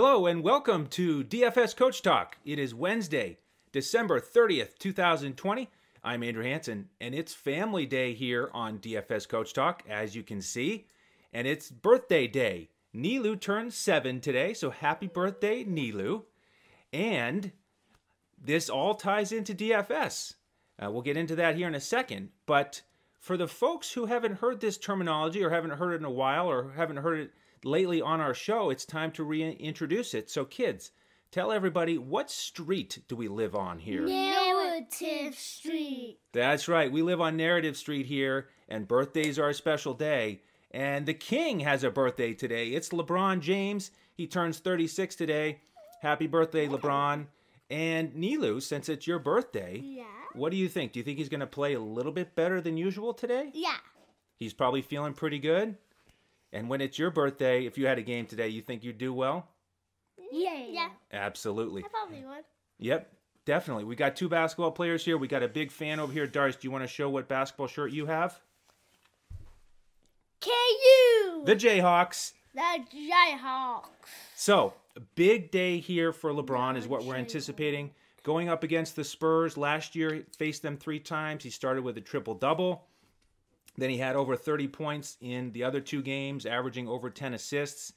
Hello and welcome to DFS Coach Talk. It is Wednesday, December 30th, 2020. I'm Andrew Hanson, and it's family day here on DFS Coach Talk, as you can see. And it's birthday day. Nilu turns seven today, so happy birthday, Nilu. And this all ties into DFS. Uh, we'll get into that here in a second. But for the folks who haven't heard this terminology or haven't heard it in a while or haven't heard it lately on our show, it's time to reintroduce it. So, kids, tell everybody what street do we live on here? Narrative Street. That's right. We live on Narrative Street here, and birthdays are a special day. And the king has a birthday today. It's LeBron James. He turns 36 today. Happy birthday, LeBron. And Nilu, since it's your birthday, Yeah. what do you think? Do you think he's going to play a little bit better than usual today? Yeah. He's probably feeling pretty good. And when it's your birthday, if you had a game today, you think you'd do well? Yeah. Yeah. Absolutely. I probably would. Yep, definitely. We got two basketball players here. We got a big fan over here. Darce, do you want to show what basketball shirt you have? KU. The Jayhawks. The Jayhawks. So, a big day here for LeBron is what we're anticipating. Going up against the Spurs last year, faced them three times. He started with a triple double. Then he had over 30 points in the other two games, averaging over 10 assists.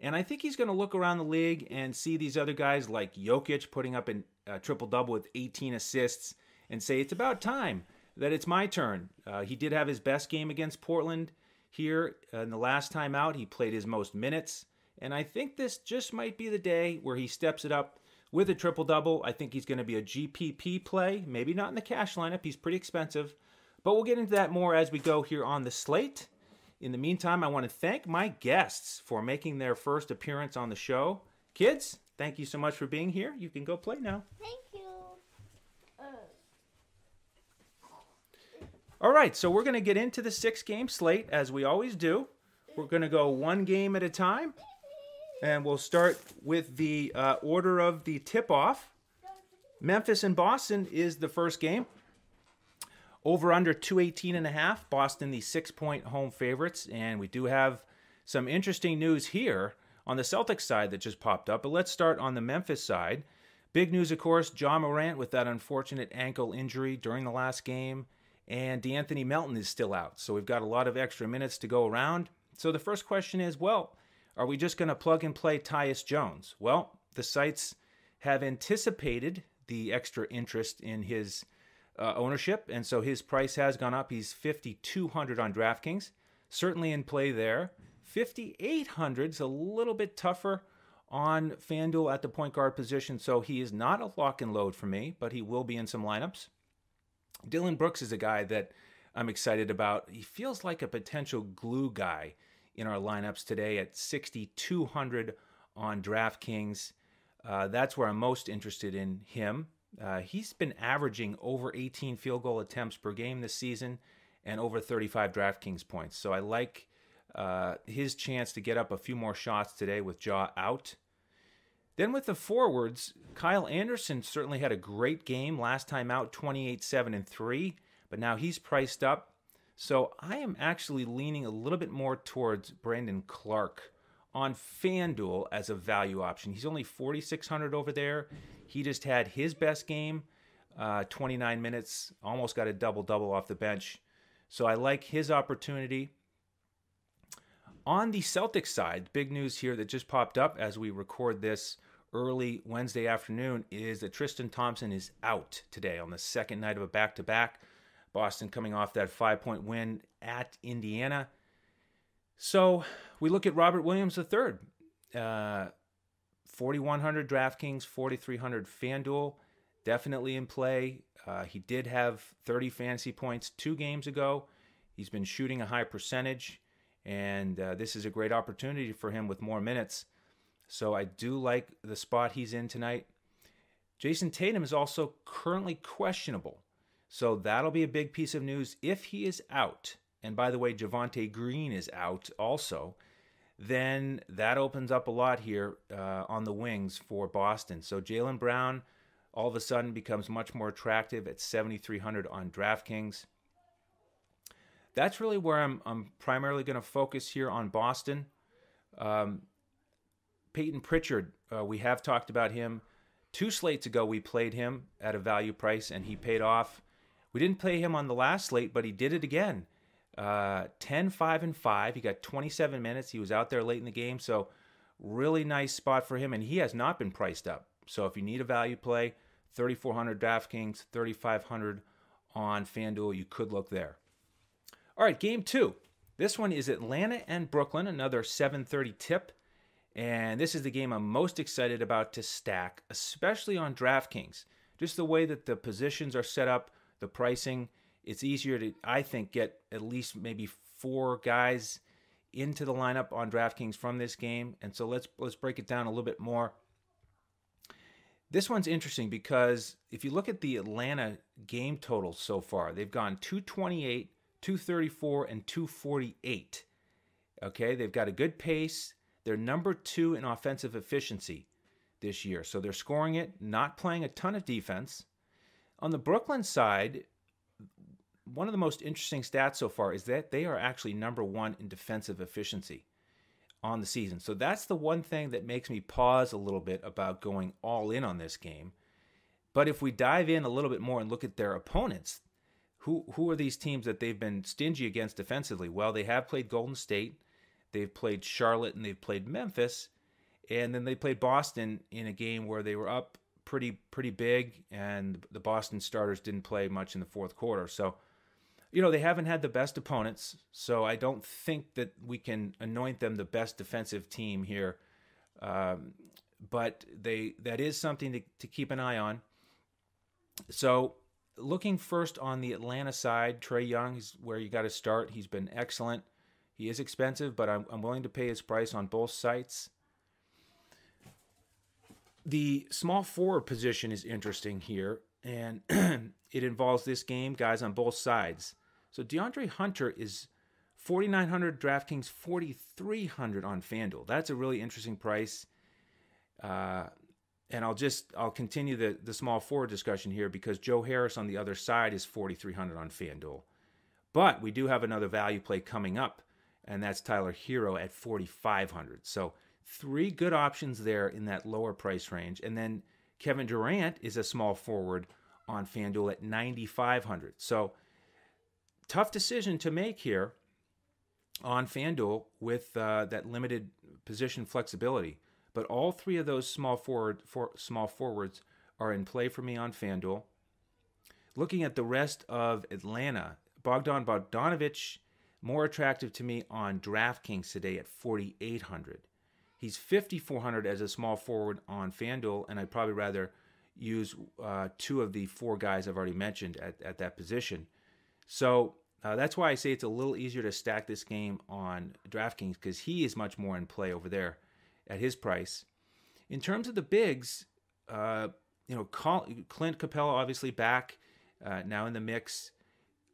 And I think he's going to look around the league and see these other guys like Jokic putting up a triple double with 18 assists and say, it's about time that it's my turn. Uh, he did have his best game against Portland here uh, in the last time out. He played his most minutes. And I think this just might be the day where he steps it up with a triple double. I think he's going to be a GPP play, maybe not in the cash lineup. He's pretty expensive. But we'll get into that more as we go here on the slate. In the meantime, I want to thank my guests for making their first appearance on the show. Kids, thank you so much for being here. You can go play now. Thank you. All right, so we're going to get into the six game slate as we always do. We're going to go one game at a time. And we'll start with the uh, order of the tip off. Memphis and Boston is the first game. Over under 218 and a half. Boston, the six point home favorites. And we do have some interesting news here on the Celtics side that just popped up. But let's start on the Memphis side. Big news, of course, Ja Morant with that unfortunate ankle injury during the last game. And De'Anthony Melton is still out. So we've got a lot of extra minutes to go around. So the first question is well, are we just going to plug and play Tyus Jones? Well, the sites have anticipated the extra interest in his uh, ownership, and so his price has gone up. He's 5,200 on DraftKings, certainly in play there. 5,800 is a little bit tougher on FanDuel at the point guard position, so he is not a lock and load for me, but he will be in some lineups. Dillon Brooks is a guy that I'm excited about. He feels like a potential glue guy in our lineups today at 6,200 on DraftKings. Uh, that's where I'm most interested in him. Uh, he's been averaging over 18 field goal attempts per game this season and over 35 DraftKings points. So I like uh, his chance to get up a few more shots today with Ja out. Then with the forwards, Kyle Anderson certainly had a great game last time out, 28 7 and 3, but now he's priced up. So I am actually leaning a little bit more towards Brandon Clarke on FanDuel as a value option. He's only 4,600 over there. He just had his best game, uh, 29 minutes, almost got a double double off the bench. So I like his opportunity. On the Celtics side, big news here that just popped up as we record this early Wednesday afternoon is that Tristan Thompson is out today on the second night of a back to back. Boston coming off that five point win at Indiana. So we look at Robert Williams III. Uh, 4,100 DraftKings, 4,300 FanDuel. Definitely in play. Uh, he did have 30 fantasy points two games ago. He's been shooting a high percentage, and uh, this is a great opportunity for him with more minutes. So I do like the spot he's in tonight. Jayson Tatum is also currently questionable. So that'll be a big piece of news if he is out. And by the way, Javonte Green is out also. Then that opens up a lot here uh, on the wings for Boston. So Jaylen Brown all of a sudden becomes much more attractive at 7,300 on DraftKings. That's really where I'm, I'm primarily going to focus here on Boston. Um, Payton Pritchard, uh, we have talked about him. Two slates ago, we played him at a value price, and he paid off. We didn't play him on the last slate, but he did it again. Uh, 10, 5, and 5. He got 27 minutes. He was out there late in the game, so really nice spot for him, and he has not been priced up. So if you need a value play, 3,400 DraftKings, 3,500 on FanDuel, you could look there. All right, game two. This one is Atlanta and Brooklyn, another 7:30 tip. And this is the game I'm most excited about to stack, especially on DraftKings. Just the way that the positions are set up, the pricing, it's easier to, I think, get at least maybe four guys into the lineup on DraftKings from this game. And so let's let's break it down a little bit more. This one's interesting because if you look at the Atlanta game totals so far, they've gone 228, 234, and 248. Okay, they've got a good pace. They're number two in offensive efficiency this year. So they're scoring it, not playing a ton of defense. On the Brooklyn side, one of the most interesting stats so far is that they are actually number one in defensive efficiency on the season. So that's the one thing that makes me pause a little bit about going all in on this game. But if we dive in a little bit more and look at their opponents, who who are these teams that they've been stingy against defensively? Well, they have played Golden State, They've played Charlotte and they've played Memphis, and then they played Boston in a game where they were up pretty pretty big, and the Boston starters didn't play much in the fourth quarter. So, you know, they haven't had the best opponents. So I don't think that we can anoint them the best defensive team here. Um, but they that is something to, to keep an eye on. So looking first on the Atlanta side, Trae Young is where you got to start. He's been excellent. He is expensive, but I'm, I'm willing to pay his price on both sites. The small forward position is interesting here, and it involves this game, guys on both sides. So DeAndre Hunter is 4,900 DraftKings, 4,300 on FanDuel. That's a really interesting price. Uh, and I'll just I'll continue the the small forward discussion here because Joe Harris on the other side is 4,300 on FanDuel. But we do have another value play coming up and that's Tyler Herro at 4500 So three good options there in that lower price range. And then Kevin Durant is a small forward on FanDuel at 9500 So tough decision to make here on FanDuel with uh, that limited position flexibility. But all three of those small forward for, small forwards are in play for me on FanDuel. Looking at the rest of Atlanta, Bogdan Bogdanovic more attractive to me on DraftKings today at 4,800. He's 5,400 as a small forward on FanDuel, and I'd probably rather use uh, two of the four guys I've already mentioned at, at that position. So uh, that's why I say it's a little easier to stack this game on DraftKings because he is much more in play over there at his price. In terms of the bigs, uh, you know, Clint Capela obviously back uh, now in the mix.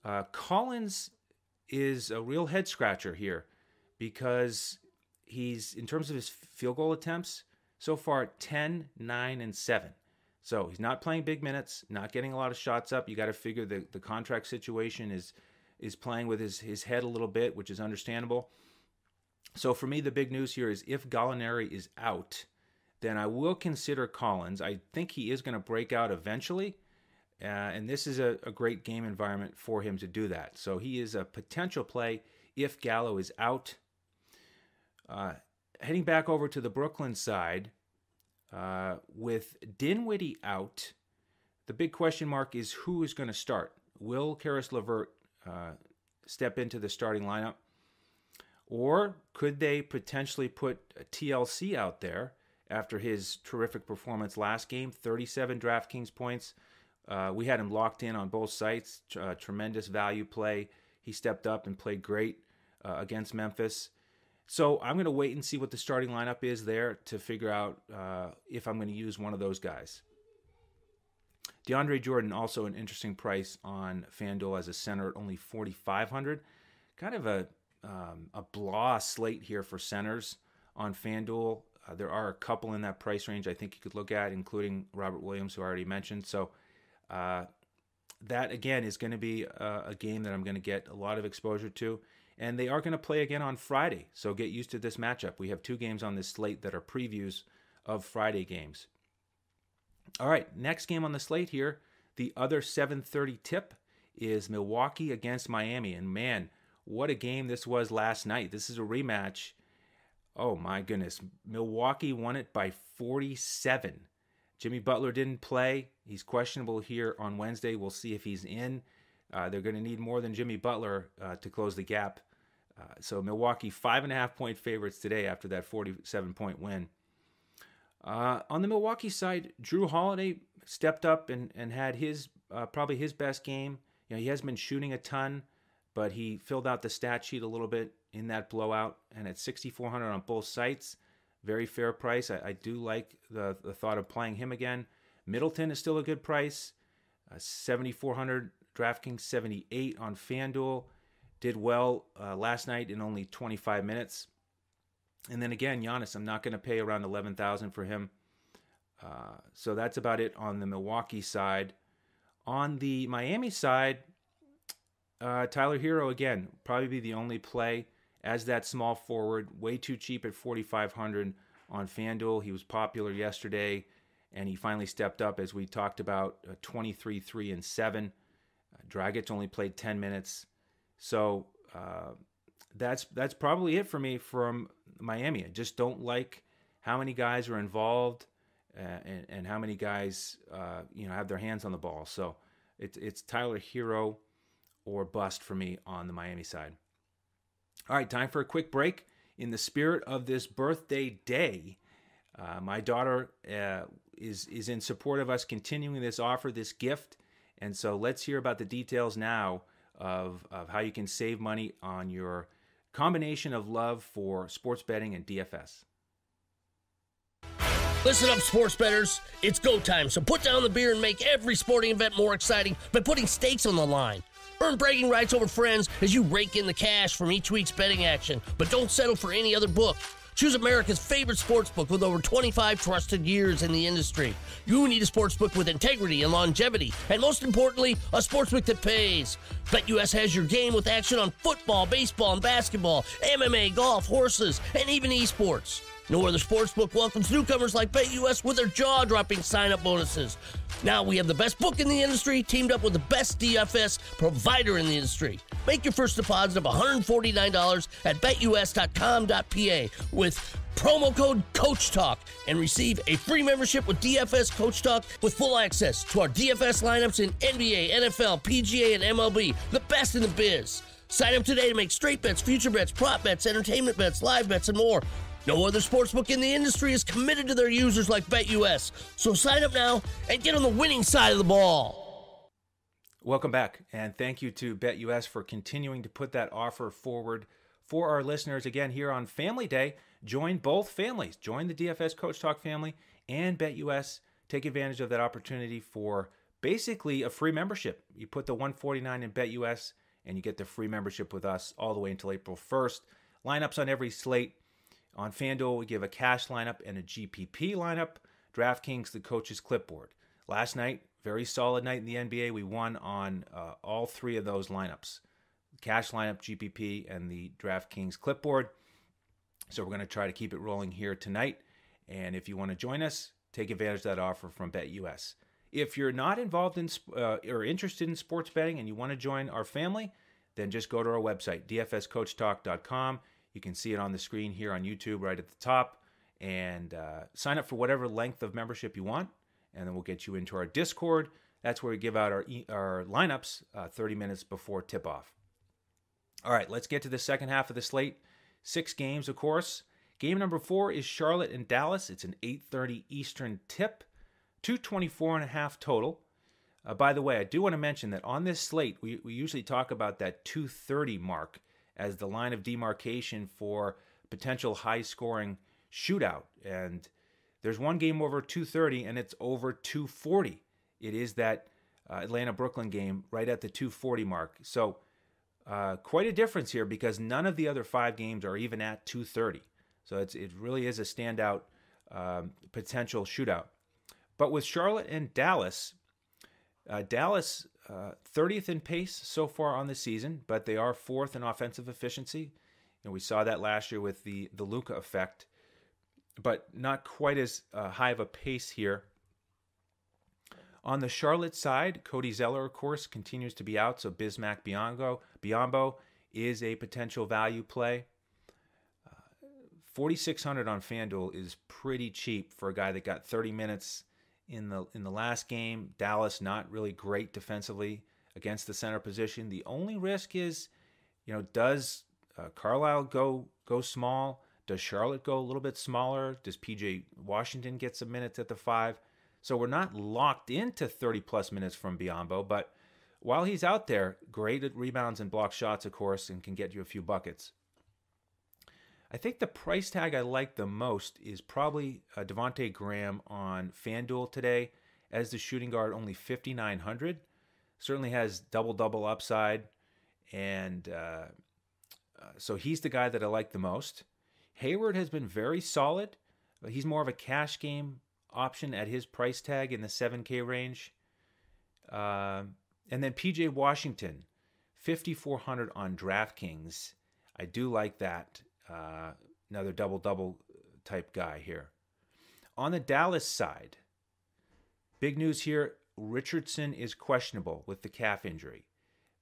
Uh, Collins is a real head scratcher here because he's, in terms of his field goal attempts, so far 10, 9, and 7. So he's not playing big minutes, not getting a lot of shots up. You got to figure the, the contract situation is is playing with his, his head a little bit, which is understandable. So for me, the big news here is if Gallinari is out, then I will consider Collins. I think he is going to break out eventually. Uh, and this is a, a, great game environment for him to do that. So he is a potential play if Gallo is out. Uh, heading back over to the Brooklyn side, uh, with Dinwiddie out, the big question mark is who is going to start. Will Caris LeVert uh, step into the starting lineup? Or could they potentially put TLC out there after his terrific performance last game? 37 DraftKings points, uh, we had him locked in on both sites. Uh, tremendous value play. He stepped up and played great uh, against Memphis. So I'm going to wait and see what the starting lineup is there to figure out uh, if I'm going to use one of those guys. DeAndre Jordan also an interesting price on FanDuel as a center at only 4,500. Kind of a um, a blah slate here for centers on FanDuel. Uh, there are a couple in that price range I think you could look at, including Robert Williams, who I already mentioned. So uh, that again is going to be a, a, game that I'm going to get a lot of exposure to. And they are going to play again on Friday. So get used to this matchup. We have two games on this slate that are previews of Friday games. All right, next game on the slate here, the other 7:30 tip is Milwaukee against Miami. And man, what a game this was last night. This is a rematch. Oh my goodness. Milwaukee won it by 47. Jimmy Butler didn't play. He's questionable here on Wednesday. We'll see if he's in. Uh, they're going to need more than Jimmy Butler uh, to close the gap. Uh, so Milwaukee, five and a half point favorites today after that 47 point win. Uh, on the Milwaukee side, Jrue Holiday stepped up and, and had his uh, probably his best game. You know, he has been shooting a ton, but he filled out the stat sheet a little bit in that blowout. And at 6,400 on both sites, very fair price. I, I do like the, the thought of playing him again. Middleton is still a good price. Uh, 7,400 DraftKings 78 on FanDuel. Did well uh, last night in only 25 minutes. And then again, Giannis, I'm not going to pay around 11,000 for him. Uh, so that's about it on the Milwaukee side. On the Miami side, uh, Tyler Herro again probably be the only play as that small forward. Way too cheap at 4,500 on FanDuel. He was popular yesterday, and he finally stepped up as we talked about. Uh, 23, 3, and 7. Uh, Dragic only played 10 minutes, so uh, that's that's probably it for me from Miami. I just don't like how many guys are involved uh, and, and how many guys uh, you know have their hands on the ball. So it's it's Tyler Herro or bust for me on the Miami side. All right, time for a quick break. In the spirit of this birthday day, uh, my daughter uh, is is in support of us continuing this offer, this gift, and so let's hear about the details now of of how you can save money on your combination of love for sports betting and DFS. Listen up, sports betters. It's go time, so put down the beer and make every sporting event more exciting by putting stakes on the line. Earn bragging rights over friends as you rake in the cash from each week's betting action, but don't settle for any other book. Choose America's favorite sports book with over 25 trusted years in the industry. You need a sports book with integrity and longevity, and most importantly, a sports book that pays. BetUS has your game with action on football, baseball, and basketball, MMA, golf, horses, and even esports. No other sportsbook welcomes newcomers like BetUS with their jaw-dropping sign-up bonuses. Now we have the best book in the industry teamed up with the best DFS provider in the industry. Make your first deposit of $149 at betus.com.pa with promo code Coach Talk and receive a free membership with DFS Coach Talk with full access to our DFS lineups in NBA, NFL, PGA, and MLB, the best in the biz. Sign up today to make straight bets, future bets, prop bets, entertainment bets, live bets, and more. No other sportsbook in the industry is committed to their users like BetUS. So sign up now and get on the winning side of the ball. Welcome back, and thank you to BetUS for continuing to put that offer forward for our listeners. Again, here on Family Day, join both families. Join the DFS Coach Talk family and BetUS. Take advantage of that opportunity for basically a free membership. You put the 149 in BetUS, and you get the free membership with us all the way until April 1st. Lineups on every slate on FanDuel, we give a cash lineup and a GPP lineup. DraftKings, the coach's clipboard. Last night, very solid night in the NBA. We won on uh, all three of those lineups cash lineup, GPP, and the DraftKings clipboard. So we're going to try to keep it rolling here tonight. And if you want to join us, take advantage of that offer from BetUS. If you're not involved in uh, or interested in sports betting and you want to join our family, then just go to our website, dfscoachtalk.com. You can see it on the screen here on YouTube right at the top. And uh, sign up for whatever length of membership you want. And then we'll get you into our Discord. That's where we give out our, our lineups uh, 30 minutes before tip off. All right, let's get to the second half of the slate. Six games, of course. Game number four is Charlotte and Dallas. It's an 8:30 Eastern tip, 224 and a half total. Uh, by the way, I do want to mention that on this slate, we, we usually talk about that 230 mark as the line of demarcation for potential high scoring shootout. And there's one game over 230 and it's over 240. It is that uh, Atlanta Brooklyn game right at the 240 mark. So uh, quite a difference here because none of the other five games are even at 230. So it really is a standout um, potential shootout. But with Charlotte and Dallas, Uh, Dallas, uh, 30th in pace so far on the season, but they are fourth in offensive efficiency. And we saw that last year with the, the Luka effect, but not quite as uh, high of a pace here. On the Charlotte side, Cody Zeller, of course, continues to be out, so Bismack Biyombo, Biyombo is a potential value play. 4600 on FanDuel is pretty cheap for a guy that got 30 minutes in the in the last game. Dallas not really great defensively against the center position. The only risk is, you know, does uh, Carlisle go go small? Does Charlotte go a little bit smaller? Does PJ Washington get some minutes at the five? So we're not locked into 30 plus minutes from Biyombo, but while he's out there, great at rebounds and block shots, of course, and can get you a few buckets. I think the price tag I like the most is probably uh, Devonte Graham on FanDuel today as the shooting guard, only 5,900. Certainly has double double upside, and uh, uh, so he's the guy that I like the most. Hayward has been very solid. He's more of a cash game option at his price tag in the 7K range. Uh, and then PJ Washington, 5,400 on DraftKings. I do like that uh, another double double type guy here. On the Dallas side, big news here Richardson is questionable with the calf injury.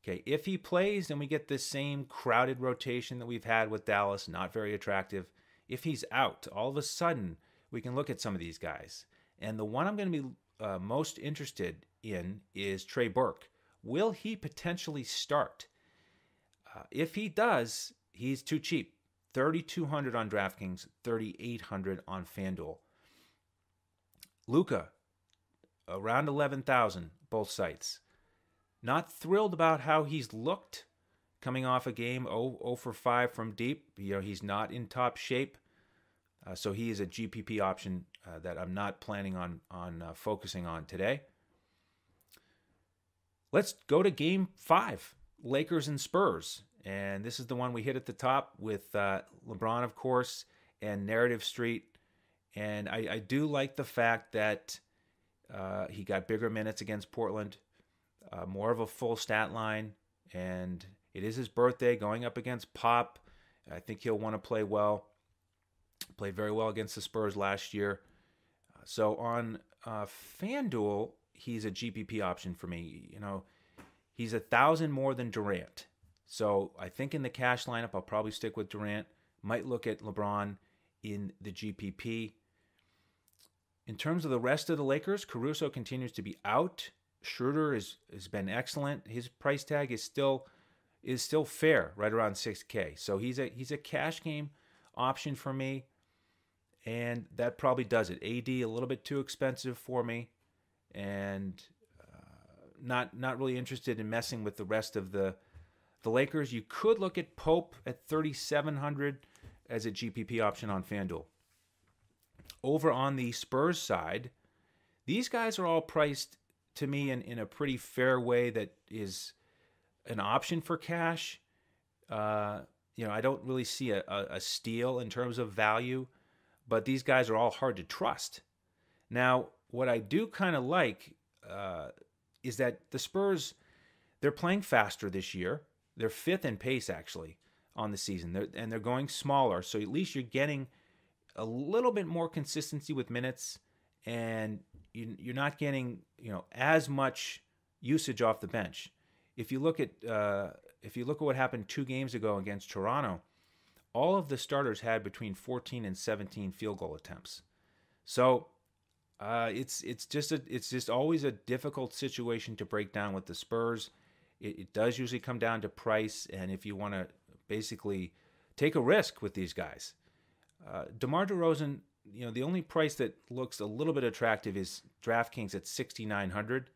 Okay, if he plays, then we get the same crowded rotation that we've had with Dallas, not very attractive. If he's out, all of a sudden we can look at some of these guys. And the one I'm going to be uh, most interested in is Trey Burke. Will he potentially start? Uh, if he does, he's too cheap. 3200 on DraftKings, 3800 on FanDuel. Luka around 11,000 both sites. Not thrilled about how he's looked coming off a game 0, 0 for 5 from deep. You know, he's not in top shape. Uh, so he is a GPP option uh, that I'm not planning on on uh, focusing on today. Let's go to game 5, Lakers and Spurs. And this is the one we hit at the top with uh, LeBron, of course, and Narrative Street. And I, I do like the fact that uh, he got bigger minutes against Portland, uh, more of a full stat line. And it is his birthday going up against Pop. I think he'll want to play well. Played very well against the Spurs last year. So on uh, FanDuel, he's a GPP option for me. You know, he's a thousand more than Durant. So I think in the cash lineup, I'll probably stick with Durant. Might look at LeBron in the GPP. In terms of the rest of the Lakers, Caruso continues to be out. Schroeder is, has been excellent. His price tag is still is still fair, right around 6K. So he's a he's a cash game option for me, and that probably does it. AD a little bit too expensive for me, and uh, not not really interested in messing with the rest of the the Lakers, you could look at Pope at 3,700 as a GPP option on FanDuel. Over on the Spurs side, these guys are all priced to me in, in a pretty fair way that is an option for cash. Uh, you know, I don't really see a, a, a steal in terms of value, but these guys are all hard to trust. Now, what I do kind of like uh, is that the Spurs, they're playing faster this year. They're fifth in pace actually on the season, they're, and they're going smaller. So at least you're getting a little bit more consistency with minutes, and you, you're not getting you know as much usage off the bench. If you look at uh, if you look at what happened two games ago against Toronto, all of the starters had between 14 and 17 field goal attempts. So uh, it's it's just a, it's just always a difficult situation to break down with the Spurs. It, it does usually come down to price, and if you want to basically take a risk with these guys. Uh, DeMar DeRozan, you know, the only price that looks a little bit attractive is DraftKings at 6900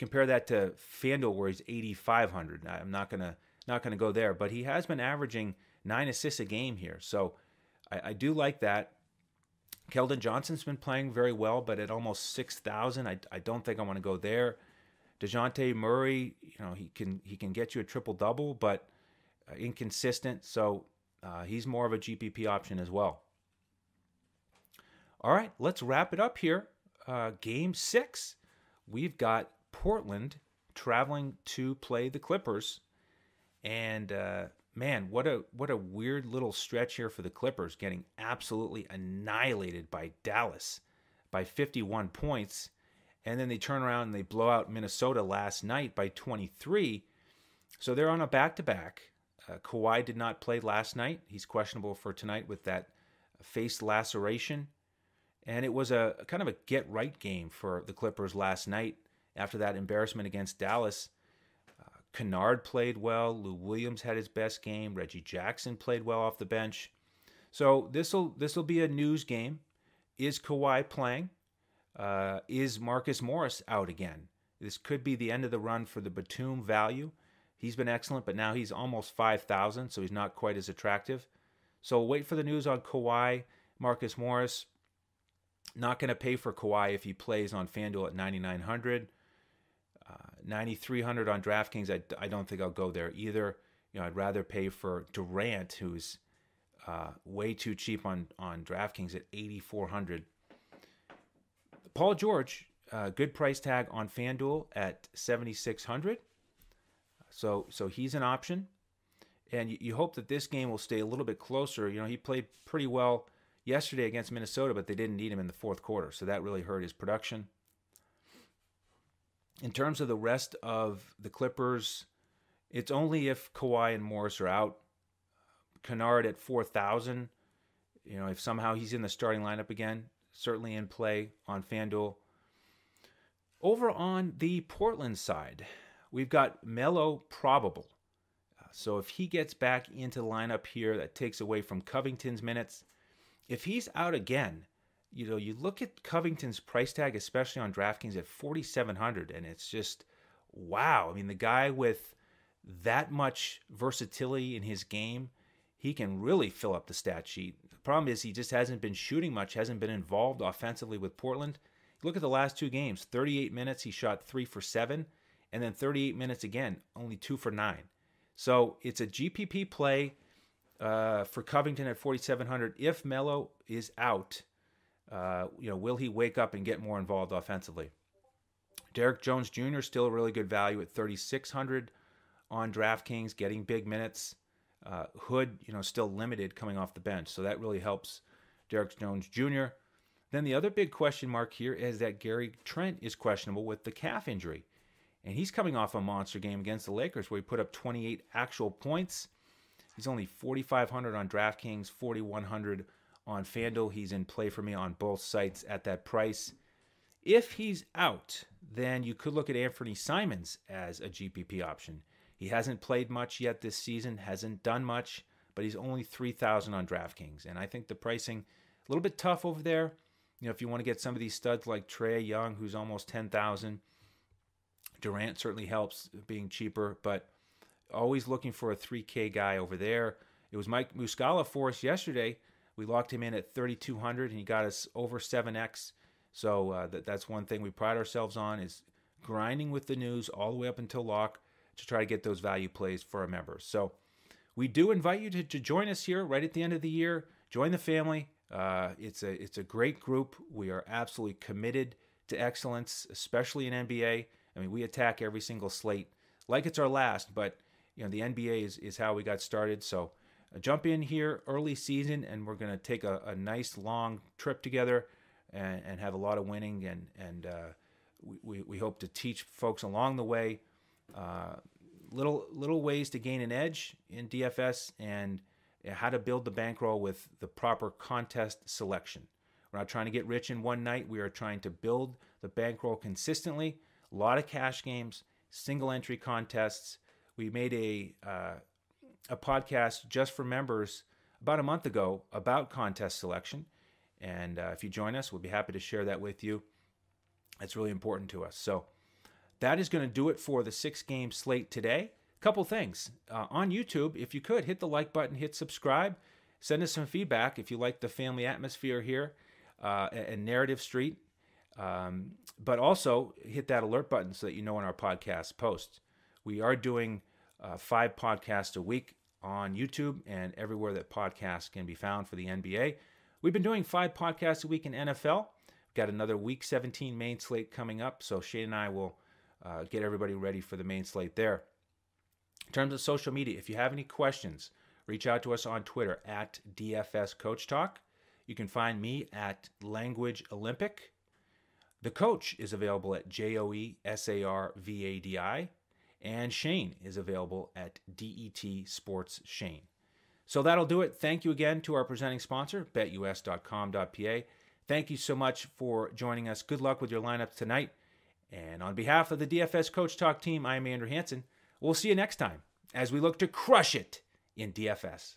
Compare that to FanDuel where he's 8500 I'm not gonna not gonna go there, but he has been averaging nine assists a game here, so I, I do like that. Keldon Johnson's been playing very well, but at almost 6,000, I, I don't think I want to go there. Dejounte Murray, you know, he can he can get you a triple double, but uh, inconsistent. So uh, he's more of a GPP option as well. All right, let's wrap it up here. Uh, game six, we've got Portland traveling to play the Clippers, and uh, man, what a what a weird little stretch here for the Clippers, getting absolutely annihilated by Dallas by 51 points, and then they turn around and they blow out Minnesota last night by 23. So they're on a back to back. Kawhi did not play last night. He's questionable for tonight with that face laceration. And it was a kind of a get right game for the Clippers last night after that embarrassment against Dallas. Uh, Kennard played well. Lou Williams had his best game. Reggie Jackson played well off the bench. So this will this will be a news game. Is Kawhi playing? Uh, is Marcus Morris out again? This could be the end of the run for the Batum value. He's been excellent, but now he's almost 5,000, so he's not quite as attractive. So wait for the news on Kawhi. Marcus Morris, not going to pay for Kawhi if he plays on FanDuel at 9,900. Uh, 9,300 on DraftKings, I, I don't think I'll go there either. You know, I'd rather pay for Durant, who's uh, way too cheap on, on DraftKings at 8,400. Paul George, uh, good price tag on FanDuel at 7,600. So, so he's an option and you, you, hope that this game will stay a little bit closer. You know, he played pretty well yesterday against Minnesota, but they didn't need him in the fourth quarter, so that really hurt his production. In terms of the rest of the Clippers, it's only if Kawhi and Morris are out. Kennard at 4,000. You know, if somehow he's in the starting lineup again, certainly in play on FanDuel. Over on the Portland side, we've got Melo probable. So if he gets back into the lineup here, that takes away from Covington's minutes. If he's out again, you know, you look at Covington's price tag, especially on DraftKings at 4,700, and it's just wow. I mean, the guy with that much versatility in his game, he can really fill up the stat sheet. The problem is he just hasn't been shooting much, hasn't been involved offensively with Portland. Look at the last two games 38 minutes, he shot three for seven, and then 38 minutes again, only two for nine. So it's a GPP play uh, for Covington at 4,700. If Melo is out, uh, you know, will he wake up and get more involved offensively? Derrick Jones Jr. still a really good value at 3,600 on DraftKings, getting big minutes. Uh, Hood, you know, still limited coming off the bench, so that really helps Derrick Jones Jr. Then the other big question mark here is that Gary Trent is questionable with the calf injury. And he's coming off a monster game against the Lakers where he put up 28 actual points. He's only 4,500 on DraftKings, 4,100 on FanDuel. He's in play for me on both sites at that price. If he's out, then you could look at Anfernee Simons as a GPP option. He hasn't played much yet this season, hasn't done much, but he's only 3,000 on DraftKings. And I think the pricing a little bit tough over there. You know, if you want to get some of these studs like Trae Young, who's almost 10,000, Durant certainly helps being cheaper, but always looking for a 3K guy over there. It was Mike Muscala for us yesterday. We locked him in at 3,200 and he got us over 7X. So uh, that, that's one thing we pride ourselves on is grinding with the news all the way up until lock to try to get those value plays for our members. So we do invite you to, to join us here right at the end of the year. Join the family. Uh, it's a it's a great group. We are absolutely committed to excellence, especially in NBA. I mean, we attack every single slate like it's our last, but you know the NBA is, is how we got started. So uh, jump in here early season, and we're to take a, a, nice long trip together and, and, have a lot of winning. And and uh, we, we hope to teach folks along the way uh, little little ways to gain an edge in DFS and how to build the bankroll with the proper contest selection. We're not trying to get rich in one night. We are trying to build the bankroll consistently a lot of cash games, single entry contests. We made a uh, a podcast just for members about a month ago about contest selection, and uh, if you join us, we'll be happy to share that with you. It's really important to us. So that is going to do it for the six game slate today. Couple things uh, on YouTube, if you could hit the like button, hit subscribe, send us some feedback if you like the family atmosphere here uh, and Narrative Street. Um, but also hit that alert button so that you know when our podcast posts. We are doing uh, five podcasts a week on YouTube and everywhere that podcasts can be found for the NBA. We've been doing five podcasts a week in NFL. We've got another week 17 main slate coming up, so Shane and I will uh, get everybody ready for the main slate there. In terms of social media, if you have any questions, reach out to us on Twitter at DFS Coach Talk. You can find me at Language Olympic. The coach is available at J O E S A R V A D I, and Shane is available at DET Sports Shane. So that'll do it. Thank you again to our presenting sponsor, betus.com.pa. Thank you so much for joining us. Good luck with your lineups tonight. And on behalf of the DFS Coach Talk team, I'm Andrew Hanson. We'll see you next time as we look to crush it in DFS.